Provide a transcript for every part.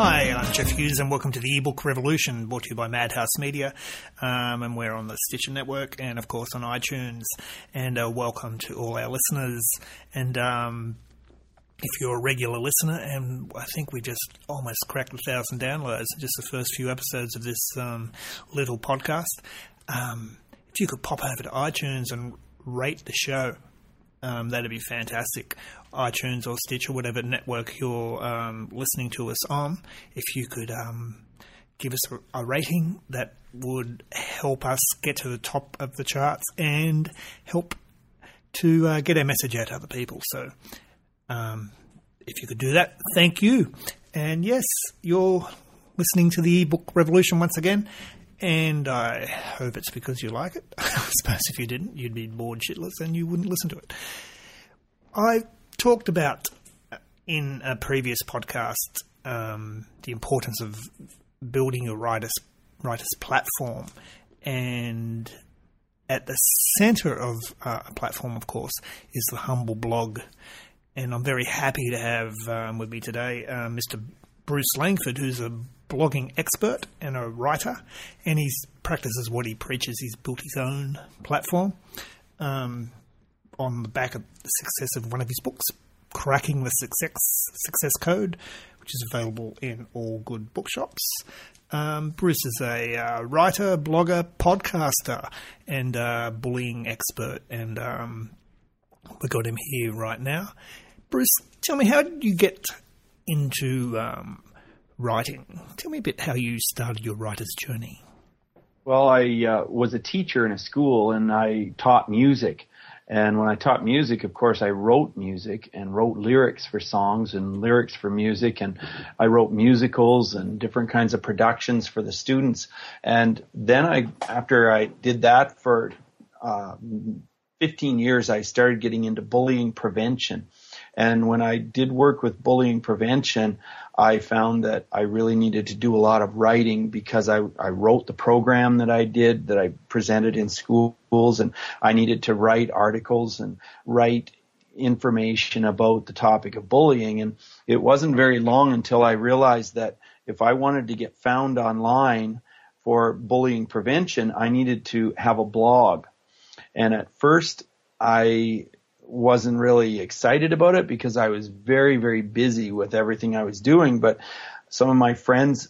I'm Jeff Hughes, and welcome to the ebook revolution, brought to you by Madhouse Media. Um, and we're on the Stitcher Network and, of course, on iTunes. And uh, welcome to all our listeners. And um, if you're a regular listener, and I think we just almost cracked a thousand downloads just the first few episodes of this um, little podcast, um, if you could pop over to iTunes and rate the show, um, that'd be fantastic. iTunes or Stitch or whatever network you're um, listening to us on, if you could um, give us a, rating, that would help us get to the top of the charts and help to uh, get our message out to other people. So, um, if you could do that, thank you. And yes, you're listening to the ebook revolution once again. And I hope it's because you like it. I suppose if you didn't, you'd be bored shitless and you wouldn't listen to it. I talked about in a previous podcast um, the importance of building your writer's, writer's platform. And at the center of uh, a platform, of course, is the Humble blog. And I'm very happy to have um, with me today uh, Mr. Bruce Langford, who's a blogging expert and a writer, and he practices what he preaches. He's built his own platform um, on the back of the success of one of his books, Cracking the Success Success Code, which is available in all good bookshops. Um, Bruce is a uh, writer, blogger, podcaster, and uh, bullying expert, and um, we got him here right now. Bruce, tell me, how did you get into um, writing. Tell me a bit how you started your writer's journey. Well, I uh, was a teacher in a school and I taught music. And when I taught music, of course, I wrote music and wrote lyrics for songs and lyrics for music. And I wrote musicals and different kinds of productions for the students. And then I, after I did that for uh, 15 years, I started getting into bullying prevention. And when I did work with bullying prevention, I found that I really needed to do a lot of writing because I, I wrote the program that I did that I presented in schools and I needed to write articles and write information about the topic of bullying. And it wasn't very long until I realized that if I wanted to get found online for bullying prevention, I needed to have a blog. And at first I wasn't really excited about it because I was very, very busy with everything I was doing. But some of my friends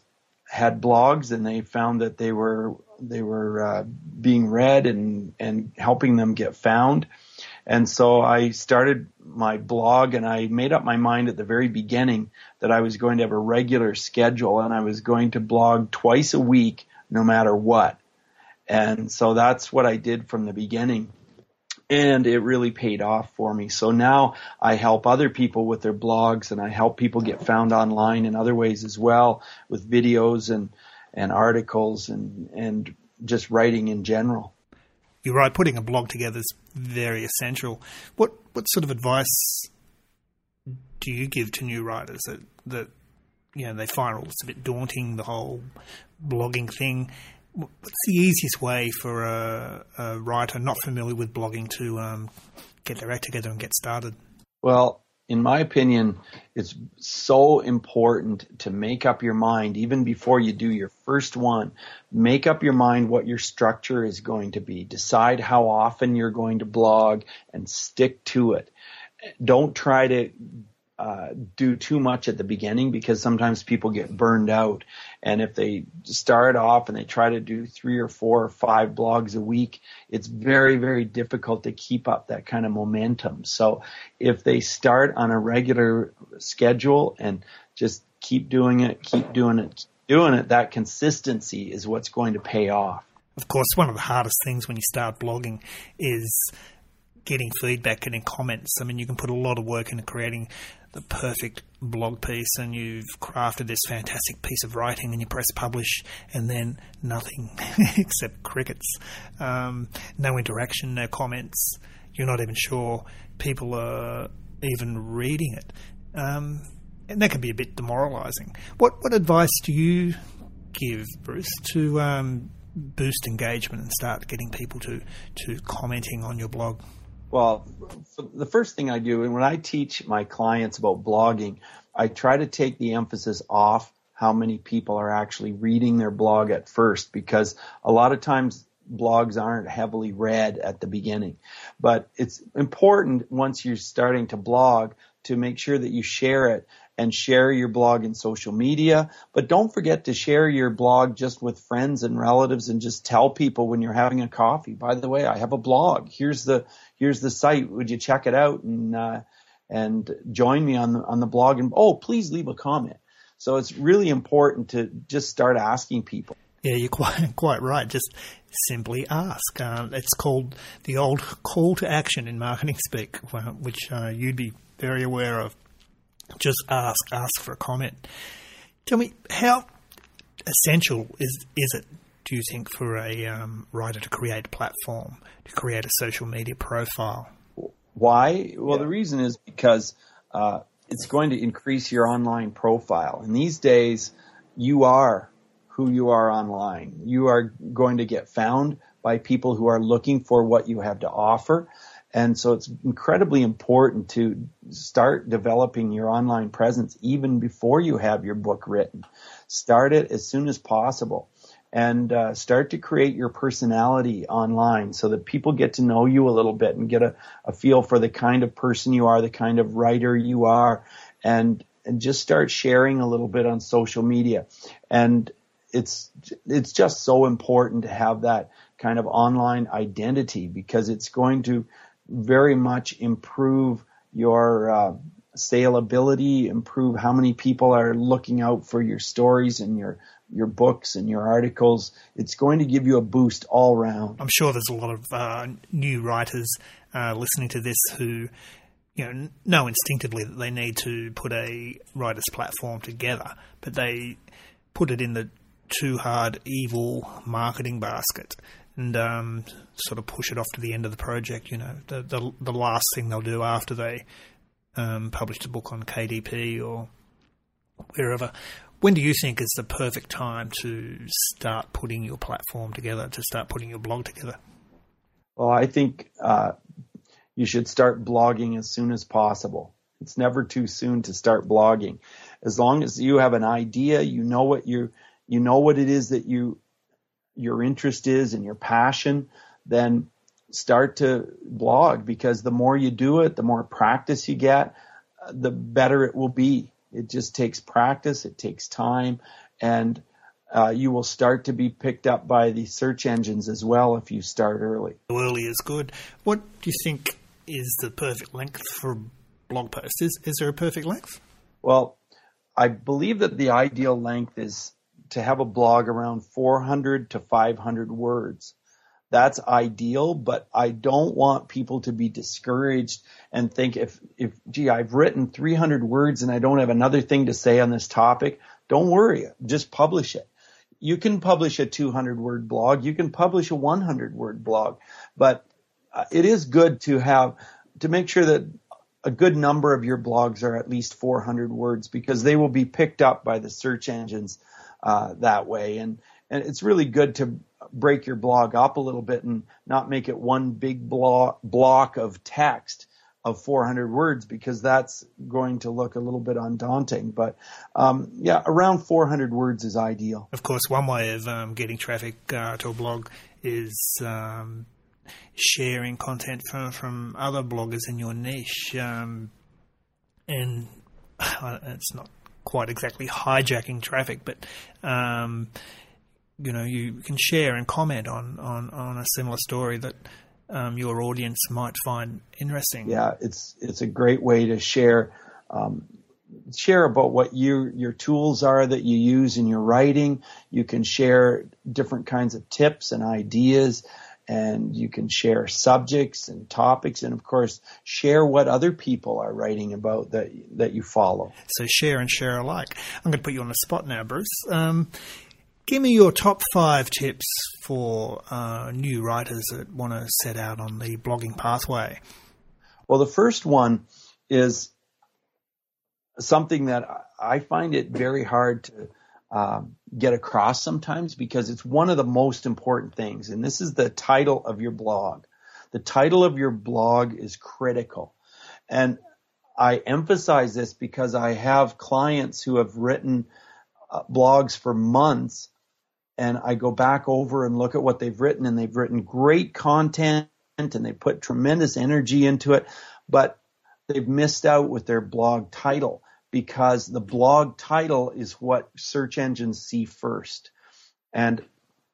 had blogs and they found that they were they were uh, being read and and helping them get found. And so I started my blog and I made up my mind at the very beginning that I was going to have a regular schedule and I was going to blog twice a week no matter what. And so that's what I did from the beginning and it really paid off for me. So now I help other people with their blogs and I help people get found online in other ways as well with videos and, and articles and, and just writing in general. You're right. Putting a blog together is very essential. What, what sort of advice do you give to new writers that, that, you know, they find it's a bit daunting, the whole blogging thing? What's the easiest way for a, a writer not familiar with blogging to um, get their act together and get started? Well, in my opinion, it's so important to make up your mind even before you do your first one. Make up your mind what your structure is going to be. Decide how often you're going to blog and stick to it. Don't try to uh, do too much at the beginning because sometimes people get burned out. And if they start off and they try to do three or four or five blogs a week, it's very, very difficult to keep up that kind of momentum. So if they start on a regular schedule and just keep doing it, keep doing it, doing it, that consistency is what's going to pay off. Of course, one of the hardest things when you start blogging is getting feedback, getting comments. I mean, you can put a lot of work into creating the perfect blog piece and you've crafted this fantastic piece of writing and you press publish and then nothing except crickets. Um, no interaction, no comments. You're not even sure people are even reading it. Um, and that can be a bit demoralizing. What, what advice do you give, Bruce, to um, boost engagement and start getting people to, to commenting on your blog? Well, the first thing I do, and when I teach my clients about blogging, I try to take the emphasis off how many people are actually reading their blog at first because a lot of times blogs aren't heavily read at the beginning. But it's important once you're starting to blog to make sure that you share it and share your blog in social media. But don't forget to share your blog just with friends and relatives and just tell people when you're having a coffee, by the way, I have a blog. Here's the, here's the site. Would you check it out and, uh, and join me on the, on the blog and, oh, please leave a comment. So it's really important to just start asking people. Yeah, you're quite quite right. Just simply ask. Uh, it's called the old call to action in marketing speak, which uh, you'd be very aware of. Just ask, ask for a comment. Tell me how essential is is it? Do you think for a um, writer to create a platform, to create a social media profile? Why? Well, yeah. the reason is because uh, it's going to increase your online profile. And these days, you are who you are online. You are going to get found by people who are looking for what you have to offer. And so it's incredibly important to start developing your online presence even before you have your book written. Start it as soon as possible and uh, start to create your personality online so that people get to know you a little bit and get a, a feel for the kind of person you are, the kind of writer you are, and and just start sharing a little bit on social media. And it's it's just so important to have that kind of online identity because it's going to very much improve your uh, saleability, improve how many people are looking out for your stories and your your books and your articles. It's going to give you a boost all around. I'm sure there's a lot of uh, new writers uh, listening to this who you know, know instinctively that they need to put a writers platform together, but they put it in the too hard evil marketing basket and um, sort of push it off to the end of the project. You know, the the, the last thing they'll do after they um, published a book on KDP or wherever. When do you think is the perfect time to start putting your platform together, to start putting your blog together? Well, I think uh, you should start blogging as soon as possible. It's never too soon to start blogging. As long as you have an idea, you know what you you know what it is that you your interest is and your passion, then start to blog because the more you do it, the more practice you get, the better it will be. It just takes practice, it takes time, and uh, you will start to be picked up by the search engines as well if you start early. Early is good. What do you think is the perfect length for a blog post? Is, is there a perfect length? Well, I believe that the ideal length is to have a blog around 400 to 500 words. That's ideal, but I don't want people to be discouraged and think if, if, gee, I've written 300 words and I don't have another thing to say on this topic, don't worry. Just publish it. You can publish a 200 word blog. You can publish a 100 word blog, but uh, it is good to have, to make sure that a good number of your blogs are at least 400 words because they will be picked up by the search engines uh, that way. And and it's really good to break your blog up a little bit and not make it one big block block of text of 400 words because that's going to look a little bit undaunting. But um, yeah, around 400 words is ideal. Of course, one way of um, getting traffic uh, to a blog is um, sharing content from from other bloggers in your niche, um, and uh, it's not quite exactly hijacking traffic, but um, you know you can share and comment on on, on a similar story that um, your audience might find interesting. Yeah, it's it's a great way to share. Um, share about what your your tools are that you use in your writing. You can share different kinds of tips and ideas and you can share subjects and topics and of course share what other people are writing about that that you follow. So share and share alike. I'm going to put you on the spot now, Bruce. Um, give me your top five tips for uh, new writers that want to set out on the blogging pathway. Well, the first one is something that I find it very hard to um, get across sometimes because it's one of the most important things. And this is the title of your blog. The title of your blog is critical. And I emphasize this because I have clients who have written uh, blogs for months and I go back over and look at what they've written and they've written great content and they put tremendous energy into it, but they've missed out with their blog title because the blog title is what search engines see first. And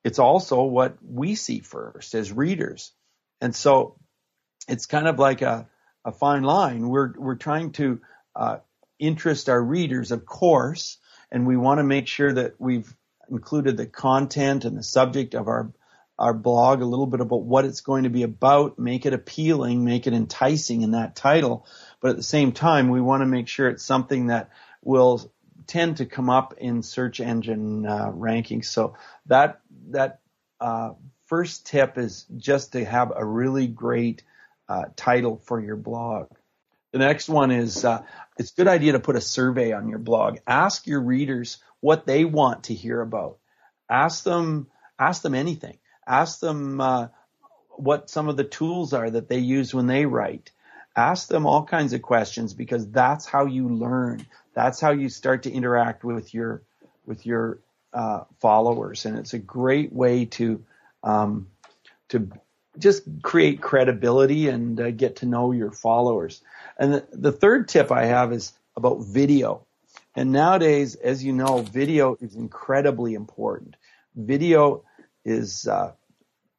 it's also what we see first as readers. And so it's kind of like a, a fine line. We're, we're trying to uh, interest our readers, of course, and we want to make sure that we've included the content and the subject of our our blog a little bit about what it's going to be about, make it appealing, make it enticing in that title. But at the same time, we want to make sure it's something that will tend to come up in search engine uh, rankings. So that that uh, first tip is just to have a really great uh, title for your blog. The next one is uh, it's a good idea to put a survey on your blog. Ask your readers what they want to hear about. Ask them ask them anything. Ask them uh, what some of the tools are that they use when they write. Ask them all kinds of questions because that's how you learn. That's how you start to interact with your with your uh, followers, and it's a great way to um, to just create credibility and uh, get to know your followers. And the, the third tip I have is about video. And nowadays, as you know, video is incredibly important. Video is uh,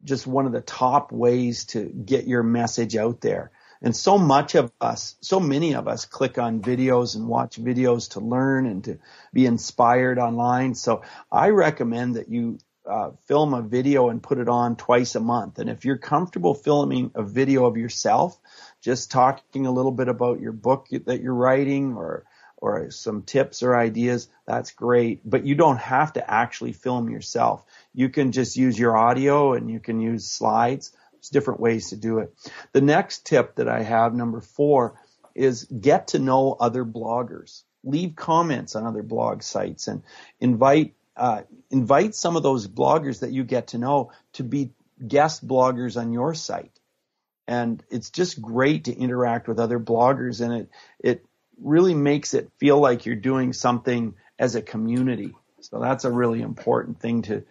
just one of the top ways to get your message out there. And so much of us, so many of us click on videos and watch videos to learn and to be inspired online. So I recommend that you uh, film a video and put it on twice a month. And if you're comfortable filming a video of yourself, just talking a little bit about your book that you're writing or or some tips or ideas, that's great. But you don't have to actually film yourself. You can just use your audio and you can use slides. Different ways to do it. The next tip that I have, number four, is get to know other bloggers. Leave comments on other blog sites and invite uh, invite some of those bloggers that you get to know to be guest bloggers on your site. And it's just great to interact with other bloggers and it, it really makes it feel like you're doing something as a community. So that's a really important thing to,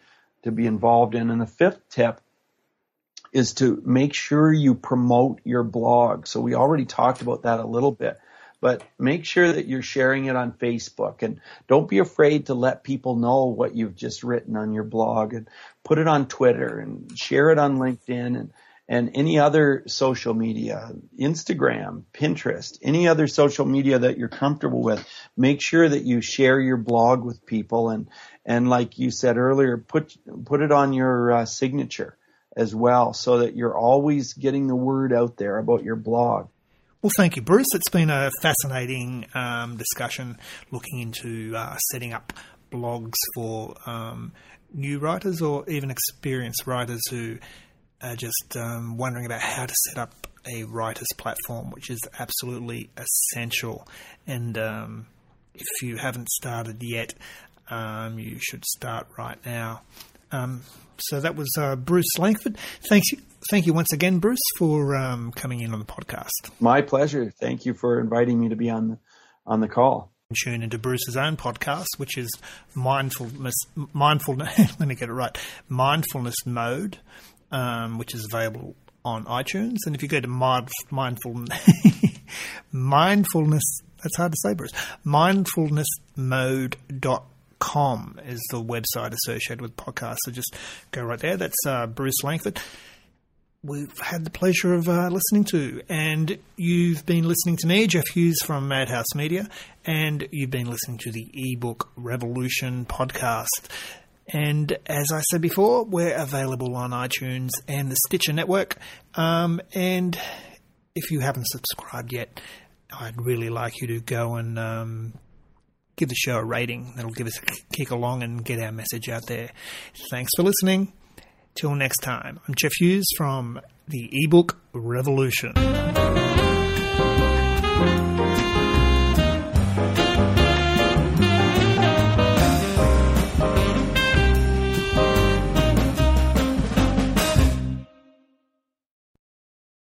to be involved in. And the fifth tip is to make sure you promote your blog. So we already talked about that a little bit, but make sure that you're sharing it on Facebook and don't be afraid to let people know what you've just written on your blog and put it on Twitter and share it on LinkedIn and and any other social media, Instagram, Pinterest, any other social media that you're comfortable with, make sure that you share your blog with people and, and like you said earlier, put, put it on your uh, signature as well so that you're always getting the word out there about your blog. Well, thank you, Bruce. It's been a fascinating um, discussion looking into uh, setting up blogs for um, new writers or even experienced writers who are just um, wondering about how to set up a writer's platform, which is absolutely essential. And um, if you haven't started yet, um, you should start right now. Um, so that was uh, Bruce Langford. Thanks, thank you once again, Bruce, for um, coming in on the podcast. My pleasure. Thank you for inviting me to be on the, on the call tune into Bruce's own podcast, which is mindfulness. Mindfulness. let me get it right. Mindfulness mode, um, which is available on iTunes. And if you go to mind, mindful, mindfulness, that's hard to say, Bruce, mindfulnessmode.com is the website associated with podcasts. So just go right there. That's uh, Bruce Langford. We've had the pleasure of uh, listening to, and you've been listening to me, Jeff Hughes from Madhouse Media, and you've been listening to the ebook Revolution podcast. And as I said before, we're available on iTunes and the Stitcher Network. Um, and if you haven't subscribed yet, I'd really like you to go and um, give the show a rating. That'll give us a kick along and get our message out there. Thanks for listening. Till next time, I'm Jeff Hughes from the ebook Revolution.